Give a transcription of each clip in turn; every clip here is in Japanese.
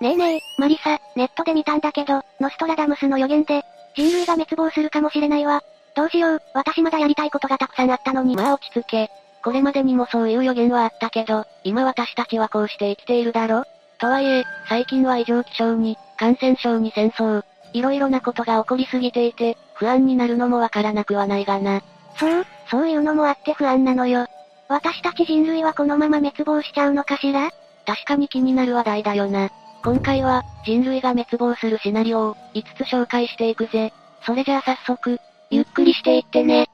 ねえねえ、マリサ、ネットで見たんだけど、ノストラダムスの予言で、人類が滅亡するかもしれないわ。どうしよう、私まだやりたいことがたくさんあったのに。まあ落ち着け。これまでにもそういう予言はあったけど、今私たちはこうして生きているだろ？とはいえ、最近は異常気象に、感染症に戦争、いろいろなことが起こりすぎていて、不安になるのもわからなくはないがな。そう、そういうのもあって不安なのよ。私たち人類はこのまま滅亡しちゃうのかしら？確かに気になる話題だよな。今回は、人類が滅亡するシナリオを、5つ紹介していくぜ。それじゃあ早速、ゆっくりしていってね。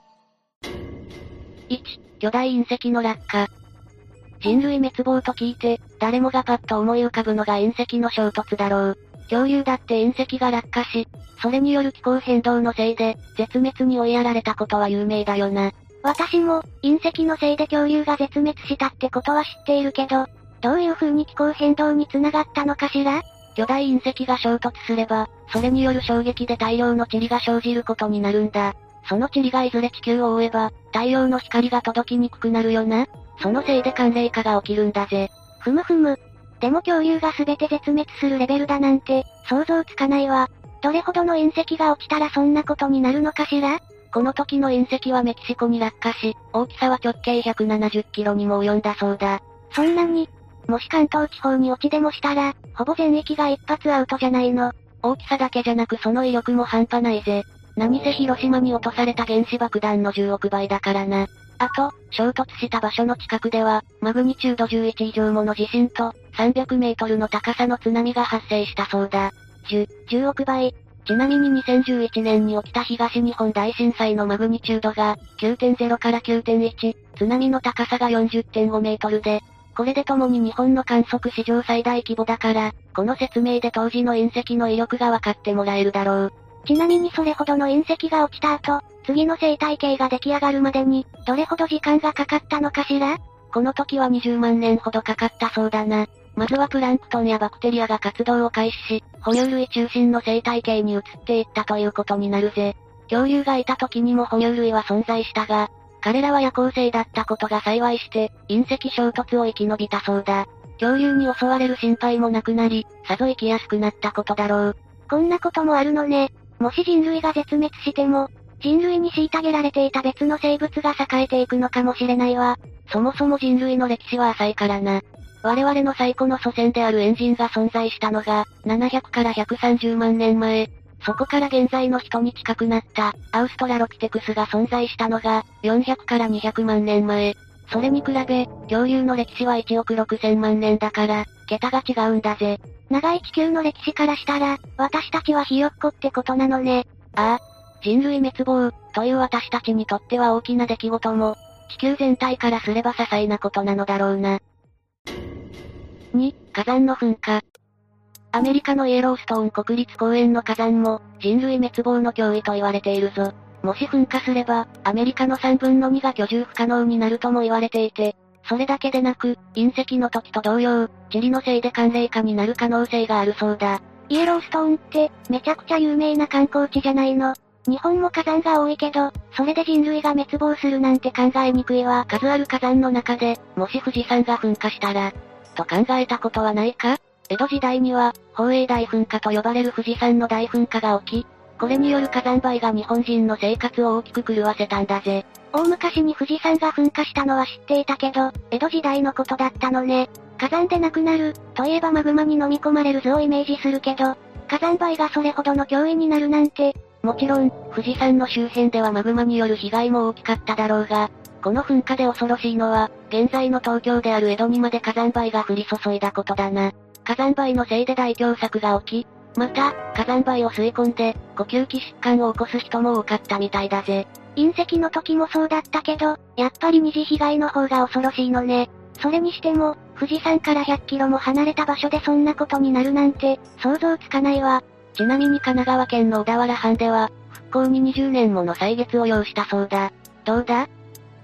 1、巨大隕石の落下。人類滅亡と聞いて、誰もがパッと思い浮かぶのが隕石の衝突だろう。恐竜だって隕石が落下し、それによる気候変動のせいで、絶滅に追いやられたことは有名だよな。私も、隕石のせいで恐竜が絶滅したってことは知っているけど、どういう風に気候変動に繋がったのかしら？巨大隕石が衝突すれば、それによる衝撃で大量の塵が生じることになるんだ。その塵がいずれ地球を覆えば、太陽の光が届きにくくなるよな。そのせいで寒冷化が起きるんだぜ。ふむふむ。でも恐竜が全て絶滅するレベルだなんて、想像つかないわ。どれほどの隕石が落ちたらそんなことになるのかしら？この時の隕石はメキシコに落下し、大きさは直径170キロにも及んだそうだ。そんなにもし関東地方に落ちでもしたら、ほぼ全域が一発アウトじゃないの。大きさだけじゃなくその威力も半端ないぜ。何せ広島に落とされた原子爆弾の10億倍だからな。あと、衝突した場所の近くでは、マグニチュード11以上もの地震と、300メートルの高さの津波が発生したそうだ。10、10億倍。ちなみに2011年に起きた東日本大震災のマグニチュードが9.0から9.1、津波の高さが40.5メートルで、これでともに日本の観測史上最大規模だから、この説明で当時の隕石の威力が分かってもらえるだろう。ちなみにそれほどの隕石が落ちた後、次の生態系が出来上がるまでに、どれほど時間がかかったのかしら？この時は20万年ほどかかったそうだな。まずはプランクトンやバクテリアが活動を開始し、哺乳類中心の生態系に移っていったということになるぜ。恐竜がいた時にも哺乳類は存在したが、彼らは夜行性だったことが幸いして、隕石衝突を生き延びたそうだ。恐竜に襲われる心配もなくなり、さぞ生きやすくなったことだろう。こんなこともあるのね。もし人類が絶滅しても、人類に虐げられていた別の生物が栄えていくのかもしれないわ。そもそも人類の歴史は浅いからな。我々の最古の祖先であるエンジンが存在したのが、700から130万年前、そこから現在の人に近くなった、アウストラロピテクスが存在したのが、400から200万年前。それに比べ、恐竜の歴史は1億6000万年だから、桁が違うんだぜ。長い地球の歴史からしたら、私たちはひよっこってことなのね。ああ。人類滅亡、という私たちにとっては大きな出来事も、地球全体からすれば些細なことなのだろうな。2、火山の噴火。アメリカのイエローストーン国立公園の火山も、人類滅亡の脅威と言われているぞ。もし噴火すれば、アメリカの3分の2が居住不可能になるとも言われていて、それだけでなく、隕石の時と同様、塵のせいで寒冷化になる可能性があるそうだ。イエローストーンって、めちゃくちゃ有名な観光地じゃないの。日本も火山が多いけど、それで人類が滅亡するなんて考えにくいわ。数ある火山の中で、もし富士山が噴火したら、と考えたことはないか？江戸時代には、宝永大噴火と呼ばれる富士山の大噴火が起き、これによる火山灰が日本人の生活を大きく狂わせたんだぜ。大昔に富士山が噴火したのは知っていたけど、江戸時代のことだったのね。火山でなくなる、といえばマグマに飲み込まれる図をイメージするけど、火山灰がそれほどの脅威になるなんて。もちろん、富士山の周辺ではマグマによる被害も大きかっただろうが、この噴火で恐ろしいのは、現在の東京である江戸にまで火山灰が降り注いだことだな。火山灰のせいで大凶作が起き、また、火山灰を吸い込んで、呼吸器疾患を起こす人も多かったみたいだぜ。隕石の時もそうだったけど、やっぱり二次被害の方が恐ろしいのね。それにしても、富士山から100キロも離れた場所でそんなことになるなんて、想像つかないわ。ちなみに神奈川県の小田原藩では、復興に20年もの歳月を要したそうだ。どうだ？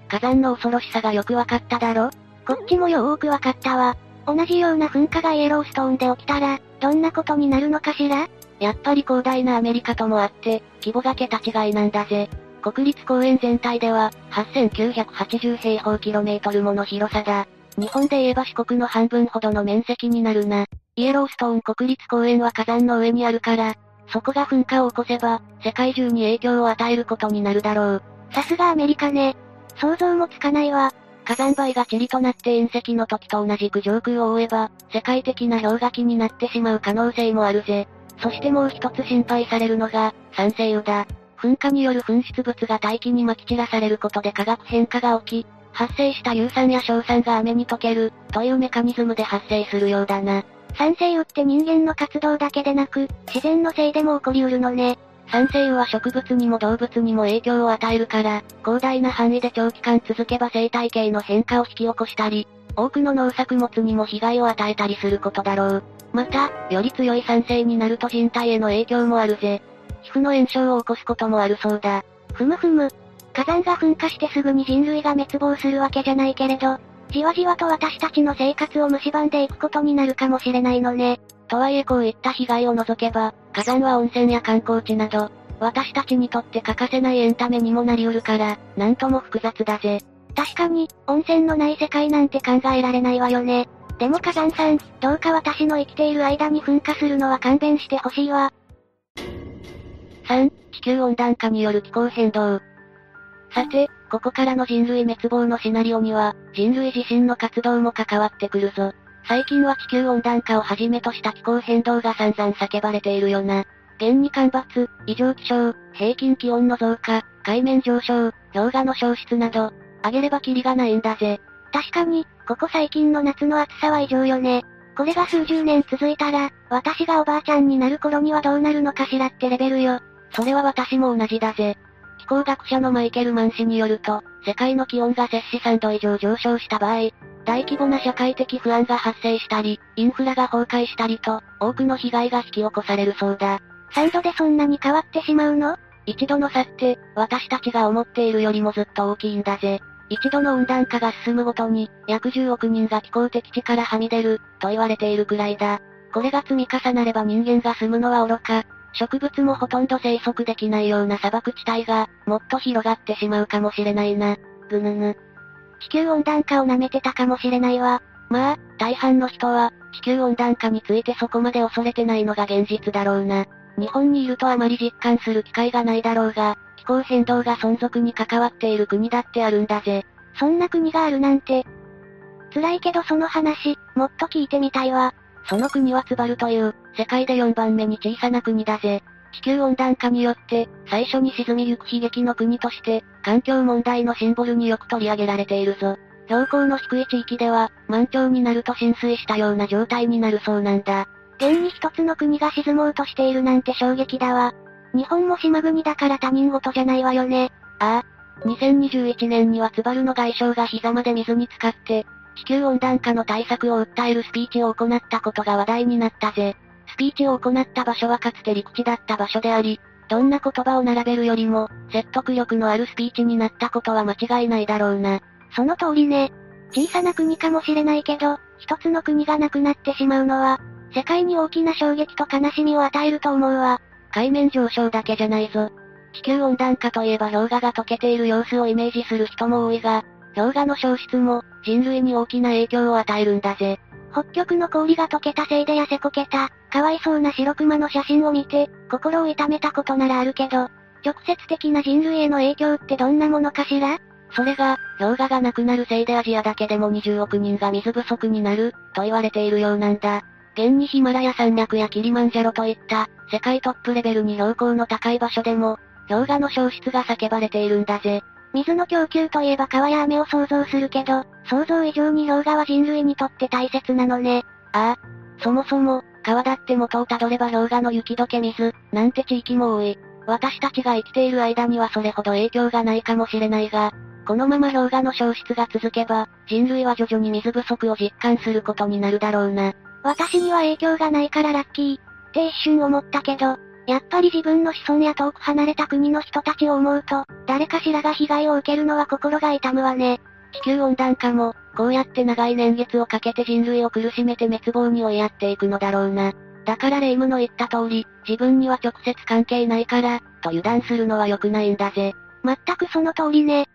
火山の恐ろしさがよくわかっただろ？こっちもよーくわかったわ。同じような噴火がイエローストーンで起きたら、どんなことになるのかしら？やっぱり広大なアメリカともあって、規模が桁違いなんだぜ。国立公園全体では、8980平方キロメートルもの広さだ。日本で言えば四国の半分ほどの面積になるな。イエローストーン国立公園は火山の上にあるから、そこが噴火を起こせば、世界中に影響を与えることになるだろう。さすがアメリカね。想像もつかないわ。火山灰が塵となって隕石の時と同じく上空を覆えば、世界的な氷河期になってしまう可能性もあるぜ。そしてもう一つ心配されるのが、酸性雨だ。噴火による噴出物が大気に撒き散らされることで化学変化が起き、発生した硫酸や硝酸が雨に溶ける、というメカニズムで発生するようだな。酸性雨って人間の活動だけでなく、自然のせいでも起こりうるのね。酸性雨は植物にも動物にも影響を与えるから、広大な範囲で長期間続けば生態系の変化を引き起こしたり、多くの農作物にも被害を与えたりすることだろう。また、より強い酸性になると人体への影響もあるぜ。皮膚の炎症を起こすこともあるそうだ。ふむふむ。火山が噴火してすぐに人類が滅亡するわけじゃないけれど、じわじわと私たちの生活を蝕んでいくことになるかもしれないのね。とはいえこういった被害を除けば、火山は温泉や観光地など、私たちにとって欠かせないエンタメにもなりうるから、なんとも複雑だぜ。確かに、温泉のない世界なんて考えられないわよね。でも火山さん、どうか私の生きている間に噴火するのは勘弁してほしいわ。3、地球温暖化による気候変動。さて、ここからの人類滅亡のシナリオには、人類自身の活動も関わってくるぞ。最近は地球温暖化をはじめとした気候変動が散々叫ばれているよな。現に干ばつ、異常気象、平均気温の増加、海面上昇、氷河の消失など、挙げればキリがないんだぜ。確かに、ここ最近の夏の暑さは異常よね。これが数十年続いたら、私がおばあちゃんになる頃にはどうなるのかしらってレベルよ。それは私も同じだぜ。気候学者のマイケルマン氏によると、世界の気温が摂氏3度以上上昇した場合、大規模な社会的不安が発生したり、インフラが崩壊したりと、多くの被害が引き起こされるそうだ。3度でそんなに変わってしまうの？一度の差って、私たちが思っているよりもずっと大きいんだぜ。一度の温暖化が進むごとに、約10億人が気候的地からはみ出る、と言われているくらいだ。これが積み重なれば人間が住むのは愚か、植物もほとんど生息できないような砂漠地帯が、もっと広がってしまうかもしれないな。ぐぬぬ。地球温暖化を舐めてたかもしれないわ。まあ、大半の人は、地球温暖化についてそこまで恐れてないのが現実だろうな。日本にいるとあまり実感する機会がないだろうが、気候変動が存続に関わっている国だってあるんだぜ。そんな国があるなんて。辛いけどその話、もっと聞いてみたいわ。その国はツバルという、世界で4番目に小さな国だぜ。地球温暖化によって、最初に沈みゆく悲劇の国として、環境問題のシンボルによく取り上げられているぞ。標高の低い地域では、満潮になると浸水したような状態になるそうなんだ。現に一つの国が沈もうとしているなんて衝撃だわ。日本も島国だから他人事じゃないわよね。ああ。2021年にはツバルの外相が膝まで水に浸かって、地球温暖化の対策を訴えるスピーチを行ったことが話題になったぜ。スピーチを行った場所はかつて陸地だった場所であり、どんな言葉を並べるよりも、説得力のあるスピーチになったことは間違いないだろうな。その通りね。小さな国かもしれないけど、一つの国がなくなってしまうのは、世界に大きな衝撃と悲しみを与えると思うわ。海面上昇だけじゃないぞ。地球温暖化といえば氷河が溶けている様子をイメージする人も多いが、氷河の消失も、人類に大きな影響を与えるんだぜ。北極の氷が溶けたせいで痩せこけた、かわいそうな白熊の写真を見て、心を痛めたことならあるけど、直接的な人類への影響ってどんなものかしら？それが、氷河がなくなるせいでアジアだけでも20億人が水不足になる、と言われているようなんだ。現にヒマラヤ山脈やキリマンジャロといった、世界トップレベルに標高の高い場所でも、氷河の消失が叫ばれているんだぜ。水の供給といえば川や雨を想像するけど、想像以上に氷河は人類にとって大切なのね。ああ。そもそも、川だって元をたどれば氷河の雪解け水、なんて地域も多い。私たちが生きている間にはそれほど影響がないかもしれないが、このまま氷河の消失が続けば、人類は徐々に水不足を実感することになるだろうな。私には影響がないからラッキー、って一瞬思ったけど、やっぱり自分の子孫や遠く離れた国の人たちを思うと、誰かしらが被害を受けるのは心が痛むわね。地球温暖化も、こうやって長い年月をかけて人類を苦しめて滅亡に追いやっていくのだろうな。だからレイムの言った通り、自分には直接関係ないから、と油断するのは良くないんだぜ。全くその通りね。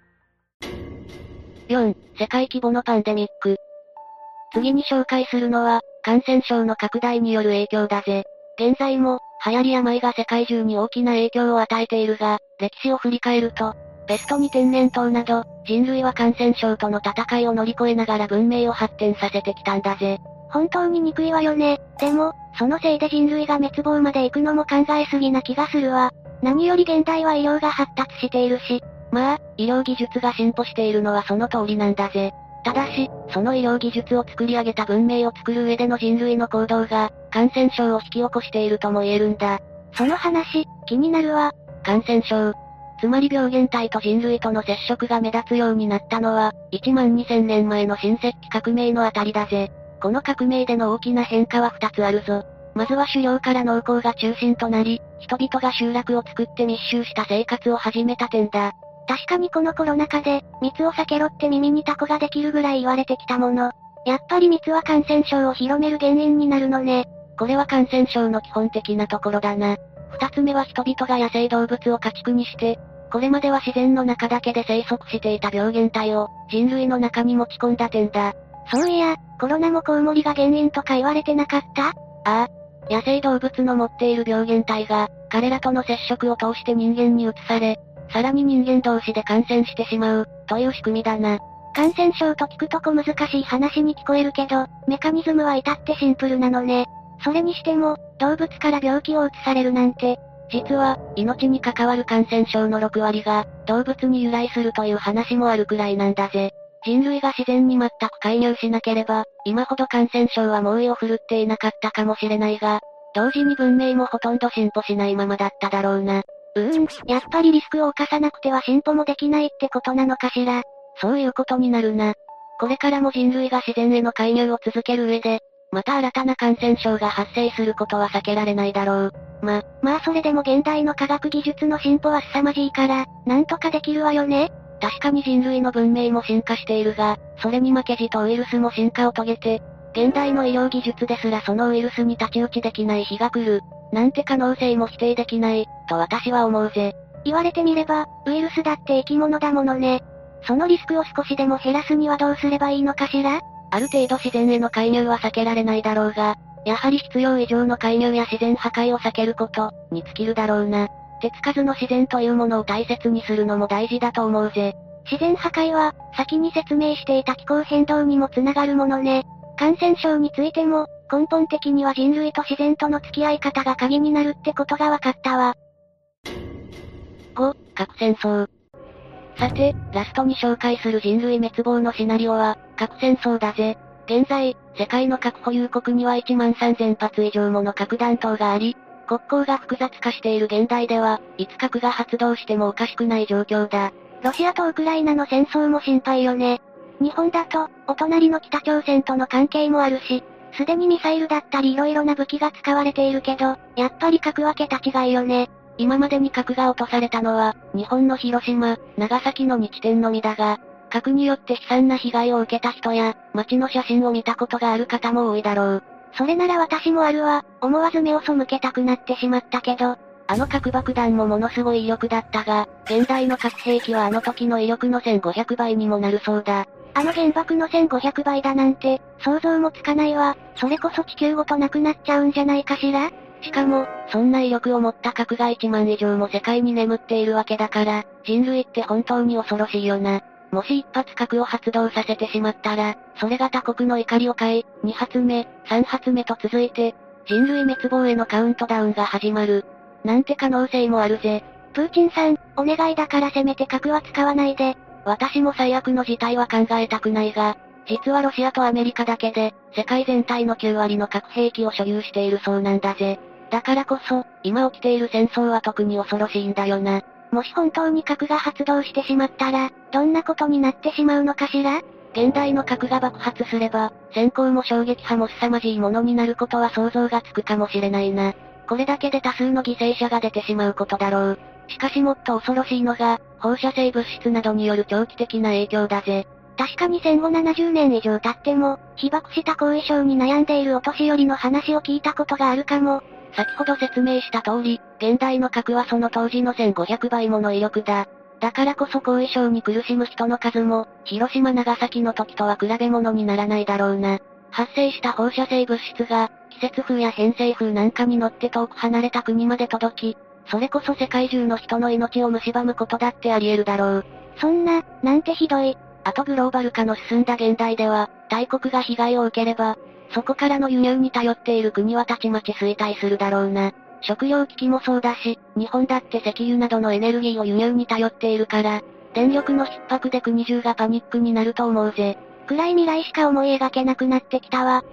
4、世界規模のパンデミック。次に紹介するのは、感染症の拡大による影響だぜ。現在も、流行り病が世界中に大きな影響を与えているが、歴史を振り返ると、ペストに天然痘など、人類は感染症との戦いを乗り越えながら文明を発展させてきたんだぜ。本当に憎いわよね。でも、そのせいで人類が滅亡まで行くのも考えすぎな気がするわ。何より現代は医療が発達しているし。まあ、医療技術が進歩しているのはその通りなんだぜ。ただし、その医療技術を作り上げた文明を作る上での人類の行動が、感染症を引き起こしているとも言えるんだ。その話、気になるわ。感染症。つまり病原体と人類との接触が目立つようになったのは、1万2000年前の新石器革命のあたりだぜ。この革命での大きな変化は2つあるぞ。まずは狩猟から農耕が中心となり、人々が集落を作って密集した生活を始めた点だ。確かにこのコロナ禍で、密を避けろって耳にタコができるぐらい言われてきたもの。やっぱり密は感染症を広める原因になるのね。これは感染症の基本的なところだな。二つ目は人々が野生動物を家畜にして、これまでは自然の中だけで生息していた病原体を人類の中に持ち込んだ点だ。そういや、コロナもコウモリが原因とか言われてなかった？ああ。野生動物の持っている病原体が、彼らとの接触を通して人間に移され、さらに人間同士で感染してしまう、という仕組みだな。感染症と聞くと小難しい話に聞こえるけど、メカニズムは至ってシンプルなのね。それにしても、動物から病気を移されるなんて、実は、命に関わる感染症の6割が、動物に由来するという話もあるくらいなんだぜ。人類が自然に全く介入しなければ、今ほど感染症は猛威を振るっていなかったかもしれないが、同時に文明もほとんど進歩しないままだっただろうな。うーん、やっぱりリスクを冒さなくては進歩もできないってことなのかしら。そういうことになるな。これからも人類が自然への介入を続ける上で、また新たな感染症が発生することは避けられないだろう。ま、まあそれでも現代の科学技術の進歩は凄まじいから、なんとかできるわよね。確かに人類の文明も進化しているが、それに負けじとウイルスも進化を遂げて、現代の医療技術ですらそのウイルスに太刀打ちできない日が来る。なんて可能性も否定できない、と私は思うぜ。言われてみれば、ウイルスだって生き物だものね。そのリスクを少しでも減らすにはどうすればいいのかしら？ある程度自然への介入は避けられないだろうが、やはり必要以上の介入や自然破壊を避けること、に尽きるだろうな。手つかずの自然というものを大切にするのも大事だと思うぜ。自然破壊は、先に説明していた気候変動にもつながるものね。感染症についても、根本的には人類と自然との付き合い方が鍵になるってことが分かったわ。5、核戦争。さて、ラストに紹介する人類滅亡のシナリオは、核戦争だぜ。現在、世界の核保有国には1万3000発以上もの核弾頭があり、国交が複雑化している現代では、いつ核が発動してもおかしくない状況だ。ロシアとウクライナの戦争も心配よね。日本だと、お隣の北朝鮮との関係もあるし、すでにミサイルだったり色々な武器が使われているけど、やっぱり格分けた違いよね。今までに核が落とされたのは、日本の広島、長崎の2地点のみだが、核によって悲惨な被害を受けた人や、街の写真を見たことがある方も多いだろう。それなら私もあるわ、思わず目を背けたくなってしまったけど、あの核爆弾もものすごい威力だったが、現代の核兵器はあの時の威力の1500倍にもなるそうだ。あの原爆の1500倍だなんて、想像もつかないわ。それこそ地球ごとなくなっちゃうんじゃないかしら？しかも、そんな威力を持った核が1万以上も世界に眠っているわけだから、人類って本当に恐ろしいよな。もし一発核を発動させてしまったら、それが他国の怒りを買い、2発目、3発目と続いて、人類滅亡へのカウントダウンが始まる。なんて可能性もあるぜ。プーチンさん、お願いだからせめて核は使わないで。私も最悪の事態は考えたくないが、実はロシアとアメリカだけで、世界全体の9割の核兵器を所有しているそうなんだぜ。だからこそ、今起きている戦争は特に恐ろしいんだよな。もし本当に核が発動してしまったら、どんなことになってしまうのかしら？現代の核が爆発すれば、先行も衝撃波も凄まじいものになることは想像がつくかもしれないな。これだけで多数の犠牲者が出てしまうことだろう。しかしもっと恐ろしいのが、放射性物質などによる長期的な影響だぜ。確かに戦後70年以上経っても、被爆した後遺症に悩んでいるお年寄りの話を聞いたことがあるかも。先ほど説明した通り、現代の核はその当時の1500倍もの威力だ。だからこそ後遺症に苦しむ人の数も、広島長崎の時とは比べ物にならないだろうな。発生した放射性物質が、季節風や偏西風なんかに乗って遠く離れた国まで届き、それこそ世界中の人の命を蝕むことだってあり得るだろう。そんな、なんてひどい。あとグローバル化の進んだ現代では、大国が被害を受ければ、そこからの輸入に頼っている国はたちまち衰退するだろうな。食料危機もそうだし、日本だって石油などのエネルギーを輸入に頼っているから、電力の逼迫で国中がパニックになると思うぜ。暗い未来しか思い描けなくなってきたわ。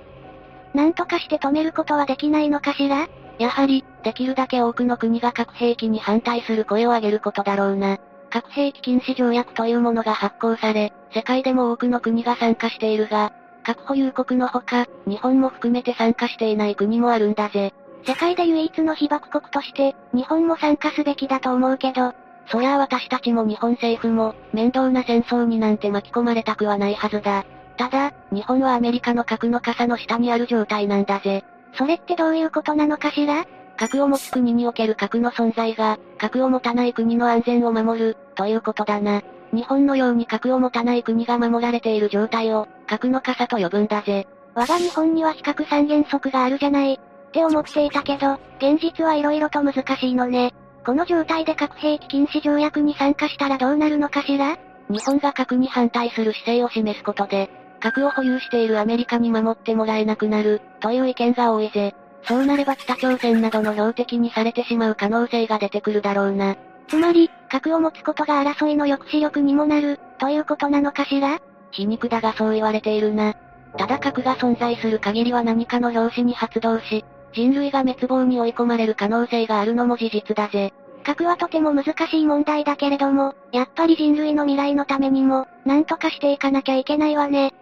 なんとかして止めることはできないのかしら？やはり、できるだけ多くの国が核兵器に反対する声を上げることだろうな。核兵器禁止条約というものが発行され、世界でも多くの国が参加しているが、核保有国のほか、日本も含めて参加していない国もあるんだぜ。世界で唯一の被爆国として、日本も参加すべきだと思うけど、そりゃあ私たちも日本政府も、面倒な戦争になんて巻き込まれたくはないはずだ。ただ、日本はアメリカの核の傘の下にある状態なんだぜ。それってどういうことなのかしら？核を持つ国における核の存在が、核を持たない国の安全を守る、ということだな。日本のように核を持たない国が守られている状態を、核の傘と呼ぶんだぜ。我が日本には非核三原則があるじゃない。って思っていたけど、現実は色々と難しいのね。この状態で核兵器禁止条約に参加したらどうなるのかしら？日本が核に反対する姿勢を示すことで、核を保有しているアメリカに守ってもらえなくなる、という意見が多いぜ。そうなれば北朝鮮などの標的にされてしまう可能性が出てくるだろうな。つまり、核を持つことが争いの抑止力にもなる、ということなのかしら？皮肉だがそう言われているな。ただ核が存在する限りは何かの拍子に発動し、人類が滅亡に追い込まれる可能性があるのも事実だぜ。核はとても難しい問題だけれども、やっぱり人類の未来のためにも、なんとかしていかなきゃいけないわね。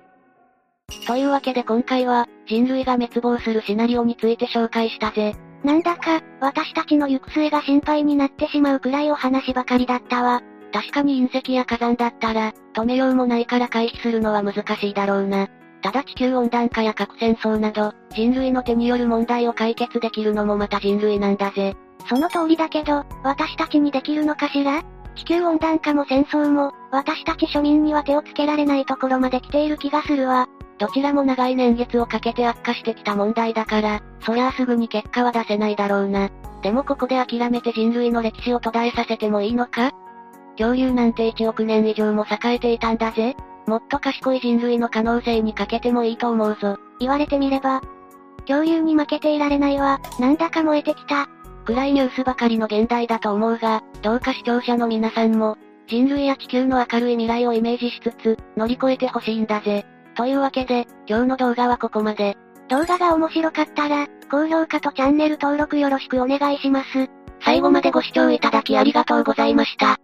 というわけで今回は、人類が滅亡するシナリオについて紹介したぜ。なんだか、私たちの行く末が心配になってしまうくらいお話ばかりだったわ。確かに隕石や火山だったら、止めようもないから回避するのは難しいだろうな。ただ地球温暖化や核戦争など、人類の手による問題を解決できるのもまた人類なんだぜ。その通りだけど、私たちにできるのかしら？地球温暖化も戦争も、私たち庶民には手をつけられないところまで来ている気がするわ。どちらも長い年月をかけて悪化してきた問題だから、そりゃあすぐに結果は出せないだろうな。でもここで諦めて人類の歴史を途絶えさせてもいいのか？恐竜なんて1億年以上も栄えていたんだぜ。もっと賢い人類の可能性にかけてもいいと思うぞ。言われてみれば、恐竜に負けていられないわ。なんだか燃えてきた。暗いニュースばかりの現代だと思うが、どうか視聴者の皆さんも、人類や地球の明るい未来をイメージしつつ、乗り越えてほしいんだぜ。というわけで、今日の動画はここまで。動画が面白かったら、高評価とチャンネル登録よろしくお願いします。最後までご視聴いただきありがとうございました。